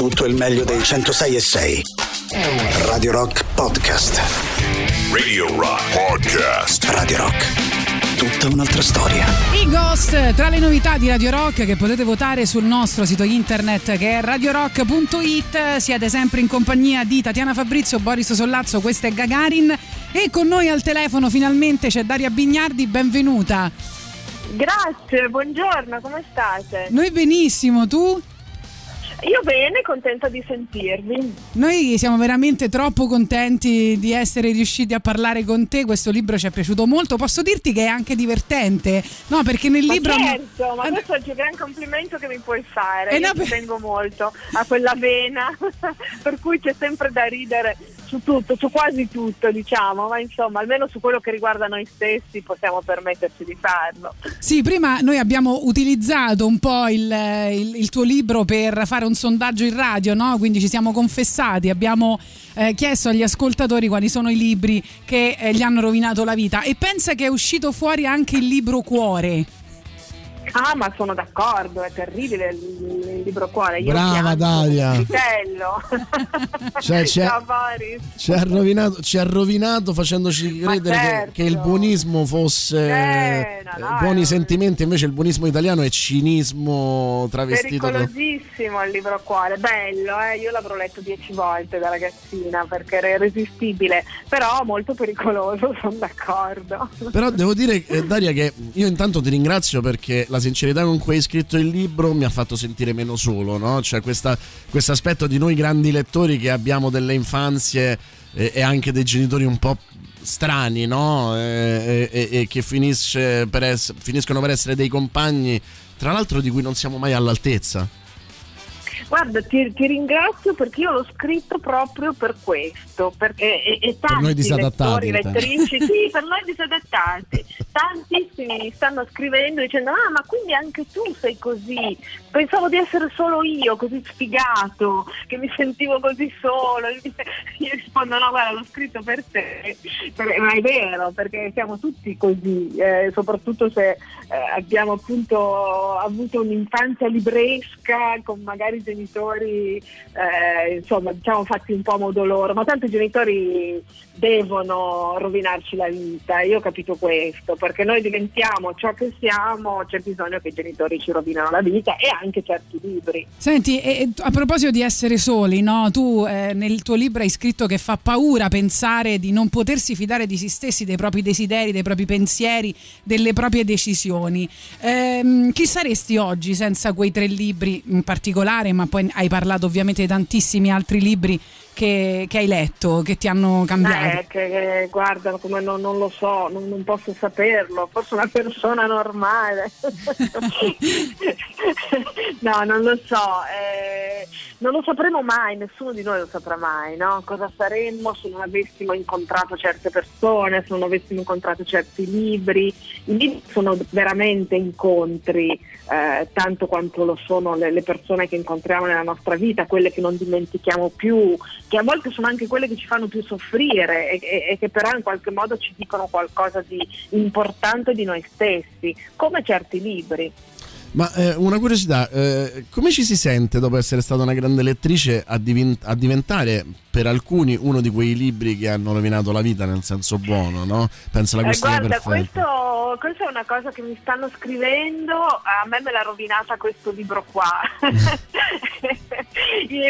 tutto il meglio dei 106 e 6. Radio Rock Podcast. Radio Rock Podcast. Radio Rock. Tutta un'altra storia. I Ghost, tra le novità di Radio Rock che potete votare sul nostro sito internet che è radiorock.it. Siete sempre in compagnia di Tatiana Fabrizio, Boris Sollazzo, questo è Gagarin e con noi al telefono finalmente c'è Daria Bignardi, benvenuta. Grazie, buongiorno, come state? Noi benissimo, tu? Io bene, contenta di sentirvi. Noi siamo veramente troppo contenti di essere riusciti a parlare con te. Questo libro ci è piaciuto molto. Posso dirti che è anche divertente, no? Perché nel ma libro. Certo, ma questo è il più gran complimento che mi puoi fare. Eh Io no, per- tengo molto a quella vena, per cui c'è sempre da ridere su tutto, su quasi tutto, diciamo, ma insomma, almeno su quello che riguarda noi stessi possiamo permetterci di farlo. Sì, prima noi abbiamo utilizzato un po' il, il- il tuo libro per fare un sondaggio in radio, no? Quindi ci siamo confessati, abbiamo eh, chiesto agli ascoltatori quali sono i libri che eh, gli hanno rovinato la vita. E pensa che è uscito fuori anche il libro Cuore. Ah, ma sono d'accordo, è terribile il, il libro cuore. Io Brava, Vitello. Cioè, Ciao Boris. Ci ha rovinato, ci ha rovinato facendoci credere che- certo. che, il buonismo fosse Eh, no, no, eh, buoni è- sentimenti, invece il buonismo italiano è cinismo travestito da... Pericolosissimo il libro cuore, bello, eh? io l'avrò letto dieci volte da ragazzina perché era irresistibile, però molto pericoloso, sono d'accordo. Però devo dire, eh, Daria, che io intanto ti ringrazio perché la sincerità con cui hai scritto il libro mi ha fatto sentire meno solo, no? Cioè questo aspetto di noi grandi lettori che abbiamo delle infanzie eh, e anche dei genitori un po' strani, no? E, e- e che per ess- finiscono per essere dei compagni, tra l'altro di cui non siamo mai all'altezza. Guarda, ti, ti ringrazio perché io l'ho scritto proprio per questo, perché e, e tanti noi disadattati, lettrici, sì, per noi disadattati, tantissimi mi stanno scrivendo dicendo ah ma quindi anche tu sei così, pensavo di essere solo io, così sfigato, che mi sentivo così solo, io rispondo no guarda l'ho scritto per te, Per- ma è vero perché siamo tutti così, eh, soprattutto se eh, abbiamo appunto avuto un'infanzia libresca con magari genitori eh, insomma diciamo fatti un po' a modo loro, ma tanto i genitori devono rovinarci la vita, io ho capito questo, perché noi diventiamo ciò che siamo, c'è bisogno che i genitori ci rovinano la vita e anche certi libri. Senti, e- a proposito di essere soli, no? tu eh, nel tuo libro hai scritto che fa paura pensare di non potersi fidare di se stessi, dei propri desideri, dei propri pensieri, delle proprie decisioni. Ehm, chi saresti oggi senza quei tre libri in particolare, ma poi hai parlato ovviamente di tantissimi altri libri che, che hai letto, che ti hanno cambiato? Eh, che, che, guarda, come non, non lo so, non, non posso saperlo, forse una persona normale. no, non lo so, eh, non lo sapremo mai, nessuno di noi lo saprà mai, no? Cosa saremmo se non avessimo incontrato certe persone, se non avessimo incontrato certi libri. I libri sono veramente incontri, eh, tanto quanto lo sono le, le persone che incontriamo nella nostra vita, quelle che non dimentichiamo più, che a volte sono anche quelle che ci fanno più soffrire e, e- e che però in qualche modo ci dicono qualcosa di importante di noi stessi, come certi libri. Ma eh, una curiosità, eh, come ci si sente dopo essere stata una grande lettrice a, divin- a diventare per alcuni uno di quei libri che hanno rovinato la vita nel senso buono, no? Penso alla Eh, questione guarda, perfetta. questo, questa è una cosa che mi stanno scrivendo, a me me l'ha rovinata questo libro qua.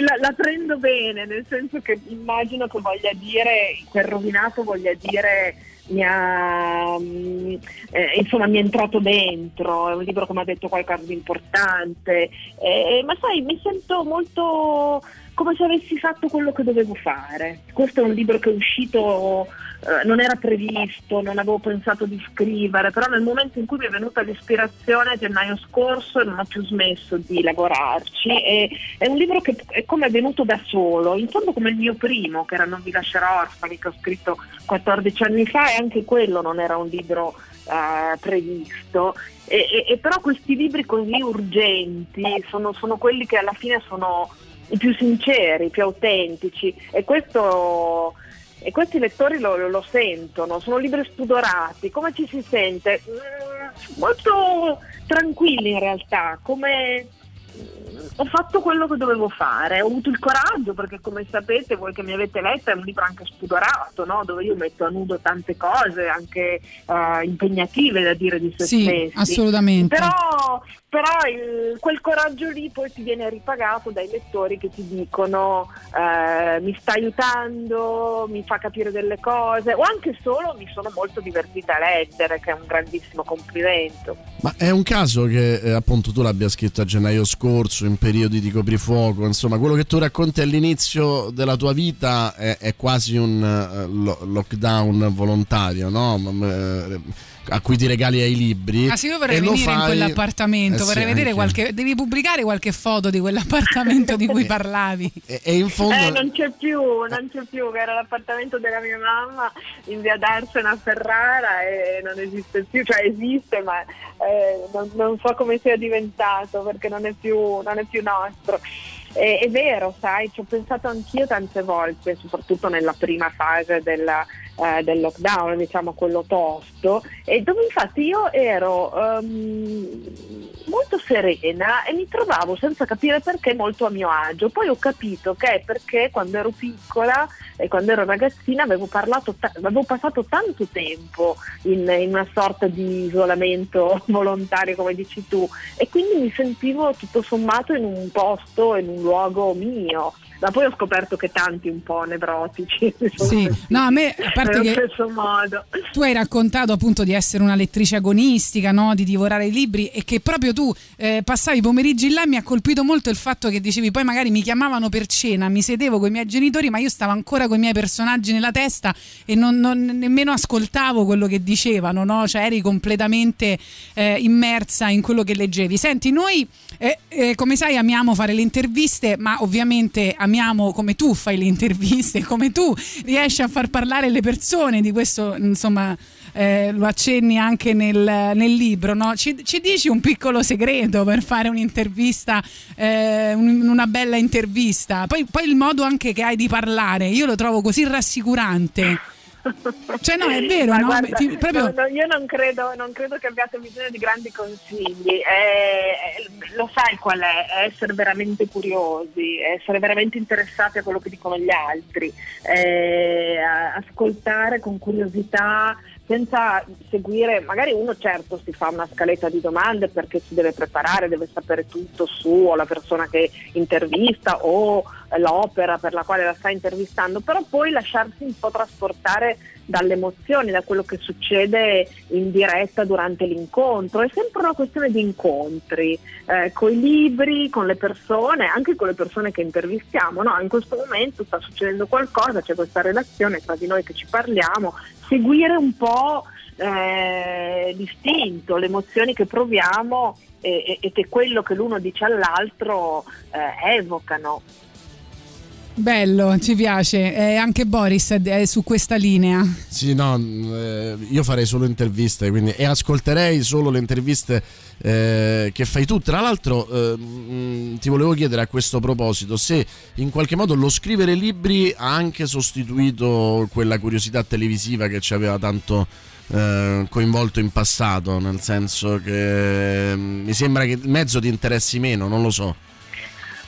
La, la prendo bene, nel senso che immagino che voglia dire, quel rovinato voglia dire mi ha, mm, eh, insomma, mi è entrato dentro, è un libro che mi ha detto qualcosa di importante, eh, ma sai, mi sento molto come se avessi fatto quello che dovevo fare. Questo è un libro che è uscito, eh, non era previsto, non avevo pensato di scrivere, però nel momento in cui mi è venuta l'ispirazione gennaio scorso non ho più smesso di lavorarci. E, è un libro che è come è venuto da solo, in fondo come il mio primo, che era Non vi lascerò orfani, che ho scritto 14 anni fa, e anche quello non era un libro eh, previsto. E, e- e però questi libri così urgenti sono, sono quelli che alla fine sono i più sinceri, i più autentici e questo e questi lettori lo, lo- sentono, sono libri spudorati, come ci si sente? Mm, molto tranquilli in realtà, come, ho fatto quello che dovevo fare, ho avuto il coraggio perché come sapete voi che mi avete letto è un libro anche spudorato, no? dove io metto a nudo tante cose, anche uh, impegnative da dire di se sì, stessi. Assolutamente. Però, però il, quel coraggio lì poi ti viene ripagato dai lettori che ti dicono uh, mi sta aiutando, mi fa capire delle cose o anche solo mi sono molto divertita a leggere, che è un grandissimo complimento. Ma è un caso che eh, appunto tu l'abbia scritto a gennaio scorso in periodi di coprifuoco, insomma, quello che tu racconti all'inizio della tua vita è, è quasi un uh, lockdown volontario, no? Uh, a cui ti regali ai libri. Ah sì, io vorrei venire fai... in quell'appartamento, eh vorrei sì, vedere anche. qualche. Devi pubblicare qualche foto di quell'appartamento di cui parlavi. E, e in fondo. Eh, non c'è più, non c'è più, che era l'appartamento della mia mamma in via Darsena a Ferrara e non esiste più, cioè esiste, ma eh, non, non, so come sia diventato perché non è più, non è più nostro. Eh, è vero, sai, ci ho pensato anch'io tante volte, soprattutto nella prima fase della, eh, del lockdown, diciamo quello tosto, e dove infatti io ero um, molto serena e mi trovavo senza capire perché molto a mio agio. Poi ho capito che è perché quando ero piccola e quando ero ragazzina avevo, parlato, avevo passato tanto tempo in, in una sorta di isolamento volontario, come dici tu, e quindi mi sentivo tutto sommato in un posto, in un luogo mio ma poi ho scoperto che tanti un po' nevrotici sì, no a me a parte che modo. tu hai raccontato appunto di essere una lettrice agonistica no? di divorare i libri e che proprio tu eh, passavi i pomeriggi là mi ha colpito molto il fatto che dicevi poi magari mi chiamavano per cena mi sedevo con i miei genitori ma io stavo ancora con i miei personaggi nella testa e non, non nemmeno ascoltavo quello che dicevano no? cioè eri completamente eh, immersa in quello che leggevi senti noi eh, eh come sai amiamo fare le interviste ma ovviamente amiamo amiamo come tu fai le interviste, come tu riesci a far parlare le persone di questo, insomma, eh, lo accenni anche nel, nel libro, no? ci, ci, dici un piccolo segreto per fare un'intervista, eh, una bella intervista, poi, poi il modo anche che hai di parlare, io lo trovo così rassicurante. Cioè, no, è vero, no? Guarda, Ti, proprio... no, no, io non credo, non credo, che abbiate bisogno di grandi consigli. Eh, lo sai qual è? Essere veramente curiosi, essere veramente interessati a quello che dicono gli altri, eh, ascoltare con curiosità senza seguire, magari uno certo si fa una scaletta di domande perché si deve preparare, deve sapere tutto su o la persona che intervista o l'opera per la quale la sta intervistando, però poi lasciarsi un po' trasportare dalle emozioni, da quello che succede in diretta durante l'incontro. È sempre una questione di incontri eh, con i libri, con le persone, anche con le persone che intervistiamo. No? In questo momento sta succedendo qualcosa, c'è questa relazione tra di noi che ci parliamo, seguire un po' eh, l'istinto, le emozioni che proviamo e, e, che quello che l'uno dice all'altro eh, evocano. Bello, ci piace. Eh, anche Boris è su questa linea. Sì, no, eh, io farei solo interviste quindi, e ascolterei solo le interviste eh, che fai tu. Tra l'altro, mh, mm, ti volevo chiedere a questo proposito se in qualche modo lo scrivere libri ha anche sostituito quella curiosità televisiva che ci aveva tanto eh, coinvolto in passato, nel senso che mm, mi sembra che il mezzo ti interessi meno, non lo so.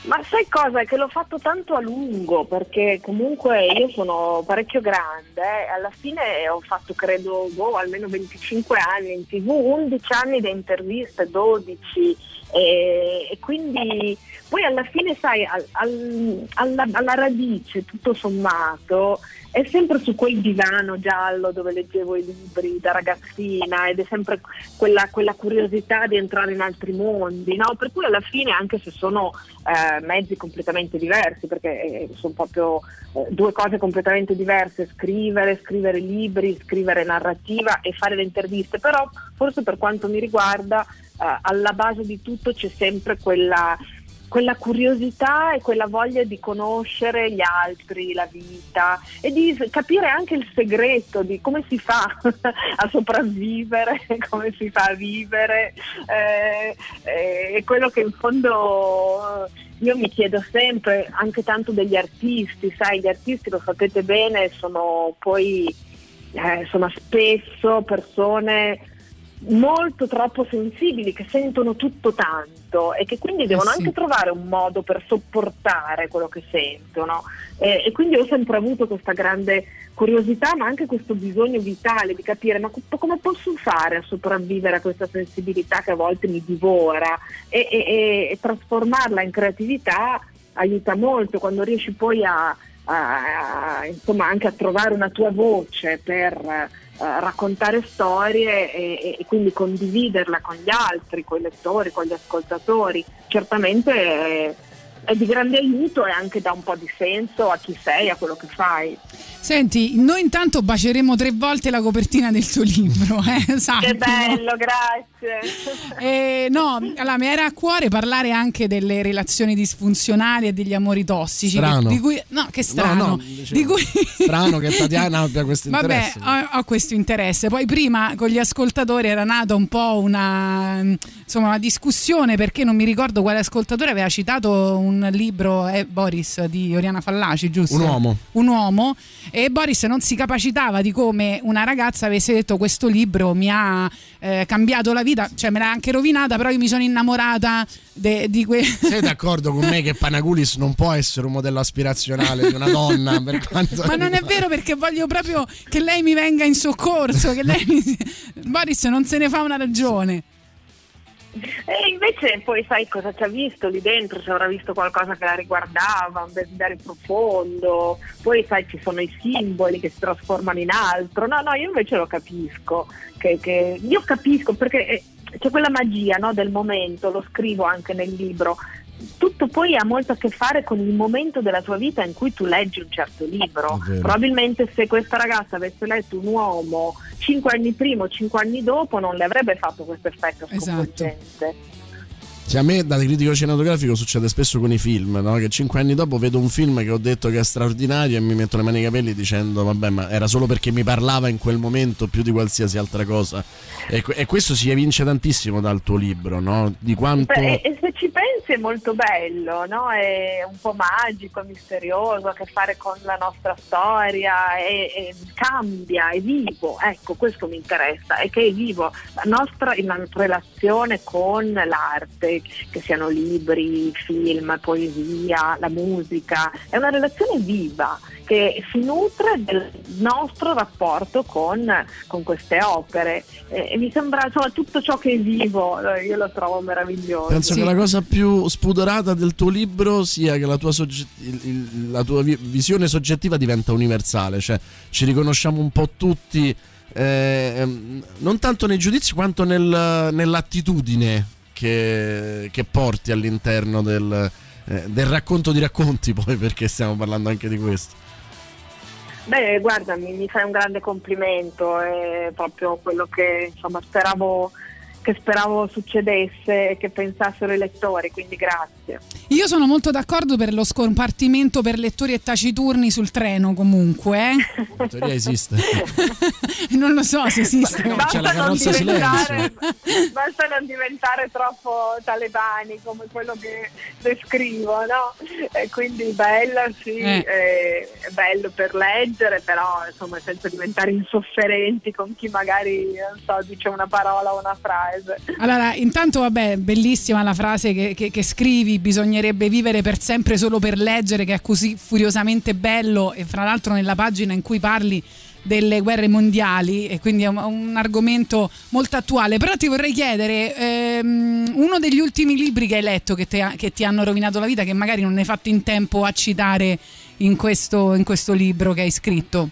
Ma sai cosa? È che l'ho fatto tanto a lungo perché comunque io sono parecchio grande, eh. alla fine ho fatto credo boh, almeno 25 anni in tv, 11 anni di interviste, 12 e, e quindi poi alla fine sai al, al, alla, alla radice tutto sommato è sempre su quel divano giallo dove leggevo i libri da ragazzina ed è sempre quella, quella curiosità di entrare in altri mondi, no? per cui alla fine anche se sono eh, mezzi completamente diversi, perché eh, sono proprio eh, due cose completamente diverse, scrivere, scrivere libri, scrivere narrativa e fare le interviste, però forse per quanto mi riguarda alla base di tutto c'è sempre quella quella curiosità e quella voglia di conoscere gli altri, la vita e di capire anche il segreto di come si fa a sopravvivere, come si fa a vivere. Eh, eh, è quello che in fondo io mi chiedo sempre, anche tanto degli artisti, sai, gli artisti lo sapete bene, sono poi eh, sono spesso persone molto troppo sensibili, che sentono tutto tanto e che quindi devono Eh sì. anche trovare un modo per sopportare quello che sentono. E, e quindi ho sempre avuto questa grande curiosità, ma anche questo bisogno vitale di capire ma co- come posso fare a sopravvivere a questa sensibilità che a volte mi divora e, e- e- e trasformarla in creatività aiuta molto quando riesci poi a, a- a- insomma anche a trovare una tua voce per eh, raccontare storie e, e- quindi condividerla con gli altri, con i lettori, con gli ascoltatori. Certamente è, di grande aiuto e anche dà un po' di senso a chi sei, a quello che fai. Senti, noi intanto baceremo tre volte la copertina del tuo libro, eh? Che no? bello, grazie. Eh, no, allora mi era a cuore parlare anche delle relazioni disfunzionali e degli amori tossici. Strano. Di cui, no, che strano. No, no, dicevo, di cui... strano che Tatiana abbia questo Vabbè, interesse. ho, ho questo interesse. Poi prima con gli ascoltatori era nata un po' una, insomma, una discussione perché non mi ricordo quale ascoltatore aveva citato un libro, eh, Boris, di Oriana Fallaci, giusto? Un uomo. Un uomo. E Boris non si capacitava di come una ragazza avesse detto questo libro mi ha eh, cambiato la vita, cioè me l'ha anche rovinata, però io mi sono innamorata de- di que- Sei d'accordo con me che Panagulis non può essere un modello aspirazionale di una donna? Per quanto Ma non è vero perché voglio proprio che lei mi venga in soccorso, che lei mi... Boris non se ne fa una ragione. E invece poi sai cosa ci ha visto lì dentro, se avrà visto qualcosa che la riguardava, un desiderio profondo, poi sai ci sono i simboli che si trasformano in altro, no no io invece lo capisco, che, che- io capisco perché eh, c'è quella magia no, del momento, lo scrivo anche nel libro, tutto poi ha molto a che fare con il momento della tua vita in cui tu leggi un certo libro. Probabilmente se questa ragazza avesse letto un uomo cinque anni prima o cinque anni dopo non le avrebbe fatto questo effetto Esatto. Cioè, a me da critico cinematografico succede spesso con i film, no? che cinque anni dopo vedo un film che ho detto che è straordinario e mi metto le mani nei capelli dicendo vabbè ma era solo perché mi parlava in quel momento più di qualsiasi altra cosa. E, e questo si evince tantissimo dal tuo libro, no? di quanto... Beh, e, se ci pensi è molto bello, no? è un po' magico, misterioso, ha a che fare con la nostra storia, e, e cambia, è vivo, ecco questo mi interessa, è che è vivo, la nostra, la nostra relazione con l'arte, che siano libri, film, poesia, la musica, è una relazione viva che si nutre del nostro rapporto con, con queste opere e, e mi sembra insomma tutto ciò che è vivo eh, io lo trovo meraviglioso. Penso Sì. che la cosa più spudorata del tuo libro sia che la tua, sogge- il- il- la tua vi- visione soggettiva diventa universale, cioè ci riconosciamo un po' tutti, eh, ehm, non tanto nei giudizi quanto nel- nell'attitudine che, che porti all'interno del, eh, del racconto di racconti, poi perché stiamo parlando anche di questo. Beh, guarda, mi, fai un grande complimento, è proprio quello che insomma speravo che speravo succedesse e che pensassero i lettori, quindi grazie. Io sono molto d'accordo per lo scompartimento per lettori e taciturni sul treno comunque. eh. In teoria esiste. non lo so se esiste. No, c'è la non basta non diventare troppo talebani come quello che descrivo, no? E quindi bello, sì, eh, è bello per leggere, però insomma senza diventare insofferenti con chi magari non so, dice una parola o una frase. Allora, intanto, vabbè, bellissima la frase che, che- che scrivi: bisognerebbe vivere per sempre solo per leggere, che è così furiosamente bello. E fra l'altro, nella pagina in cui parli delle guerre mondiali, e quindi è un, un argomento molto attuale. Però ti vorrei chiedere: ehm, uno degli ultimi libri che hai letto che, te- che ti hanno rovinato la vita, che magari non hai fatto in tempo a citare in questo, in questo libro che hai scritto?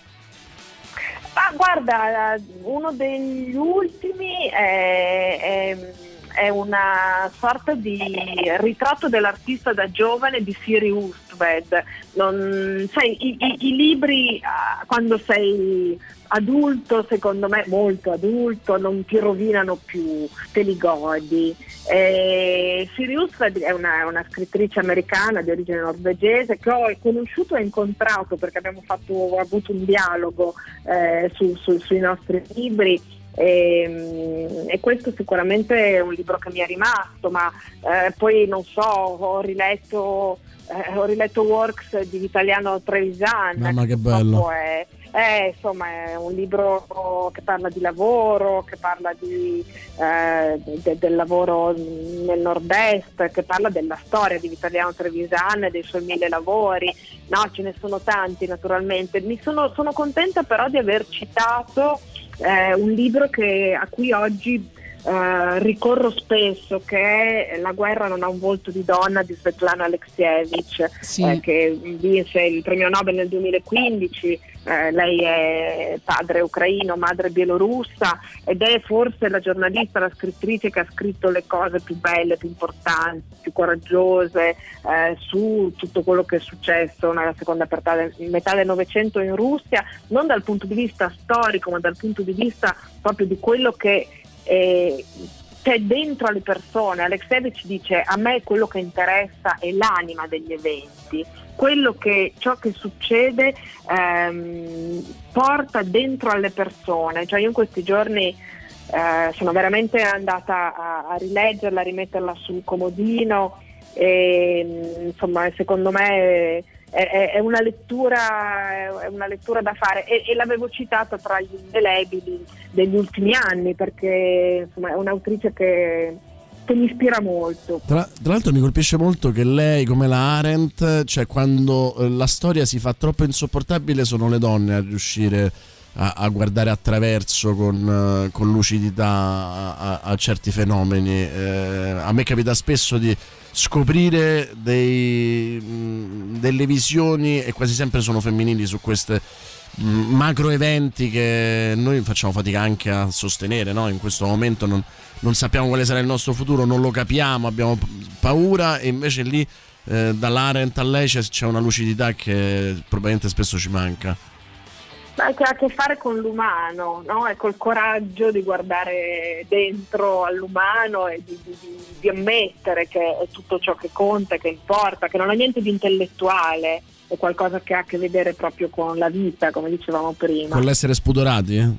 Guarda, uno degli ultimi è, è- è una sorta di ritratto dell'artista da giovane di Siri Ustved. Non- sai, i, i- i libri ah, quando sei adulto, secondo me molto adulto, non ti rovinano più, te li godi. Eh, Siri Ustved è una, una scrittrice americana di origine norvegese che ho conosciuto e incontrato perché abbiamo fatto, avuto un dialogo eh, su- su- sui nostri libri. E, e questo sicuramente è un libro che mi è rimasto, ma eh, poi non so, ho riletto, eh, ho riletto Works di Vitaliano Trevisan, Mamma, che bello. È, è, insomma, è un libro che parla di lavoro, che parla di, eh, de, del lavoro nel nord-est, che parla della storia di Vitaliano Trevisan e dei suoi mille lavori. No, ce ne sono tanti naturalmente. Mi sono, sono contenta però di aver citato eh, un libro che, a cui oggi Uh, ricorro spesso che La guerra non ha un volto di donna di Svetlana Alexievich sì. eh, che vinse il premio Nobel nel 2015 eh, lei è padre ucraino, madre bielorussa ed è forse la giornalista, la scrittrice che ha scritto le cose più belle, più importanti, più coraggiose eh, su tutto quello che è successo nella seconda metà del Novecento in Russia, non dal punto di vista storico ma dal punto di vista proprio di quello che eh, c'è dentro alle persone. Alexevich dice a me quello che interessa è l'anima degli eventi, quello che ciò che succede ehm, porta dentro alle persone. Cioè io in questi giorni eh, sono veramente andata a, a, rileggerla, a rimetterla sul comodino e insomma secondo me è, una, lettura, è una lettura da fare e, e, l'avevo citata tra gli indelebili degli ultimi anni perché insomma, è un'autrice che, che mi ispira molto. Tra, tra, l'altro mi colpisce molto che lei, come la Arendt, cioè quando eh, la storia si fa troppo insopportabile sono le donne a riuscire a, a guardare attraverso con, uh, con lucidità a, a, certi fenomeni. Eh, a me capita spesso di scoprire dei, mh, delle visioni e quasi sempre sono femminili su queste macro eventi che noi facciamo fatica anche a sostenere no? in questo momento non, non, sappiamo quale sarà il nostro futuro non lo capiamo abbiamo paura e invece lì eh, dall'Arent a lei c'è una lucidità che probabilmente spesso ci manca che ha a che fare con l'umano, no? e col coraggio di guardare dentro all'umano e di, di, di, ammettere che è tutto ciò che conta, che importa, che non ha niente di intellettuale, è qualcosa che ha a che vedere proprio con la vita, come dicevamo prima. Con l'essere spudorati? Eh?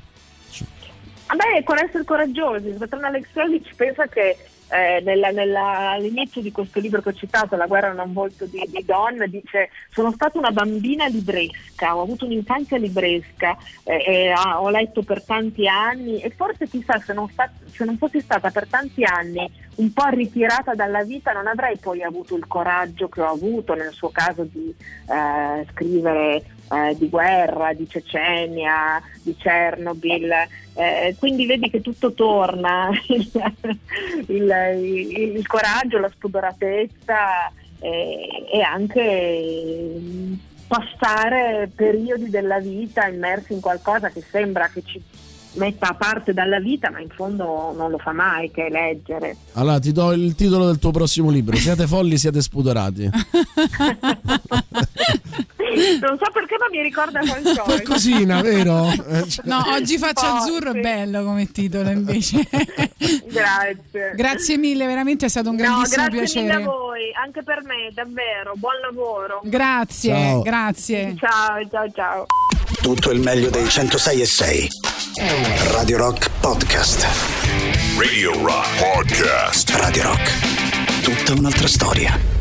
Vabbè, con essere coraggiosi. Svetlana Alexievich pensa che eh, all'inizio di questo libro che ho citato, La guerra non volto di, di, donna, dice sono stata una bambina libresca, ho avuto un'infanzia libresca, eh, eh, ho letto per tanti anni e forse chissà se non, sta, se non fossi stata per tanti anni un po' ritirata dalla vita non avrei poi avuto il coraggio che ho avuto nel suo caso di eh, scrivere eh, di guerra, di Cecenia, di Chernobyl. Eh, quindi vedi che tutto torna, il, il, il, il coraggio, la spudoratezza eh, e anche passare periodi della vita immersi in qualcosa che sembra che ci metta a parte dalla vita, ma in fondo non lo fa mai che leggere. Allora ti do il titolo del tuo prossimo libro: Siete folli, siete spudorati. non so perché, ma mi ricorda qualcosa. Qualcosina, vero? No, oggi faccio azzurro è bello come titolo invece. grazie. Grazie mille, veramente è stato un grandissimo no, grazie piacere. Grazie mille a voi, anche per me, davvero. Buon lavoro. Grazie, ciao. grazie. Ciao, ciao, ciao. Tutto il meglio dei 106 e 6. Radio Rock Podcast. Radio Rock Podcast. Radio Rock. Tutta un'altra storia.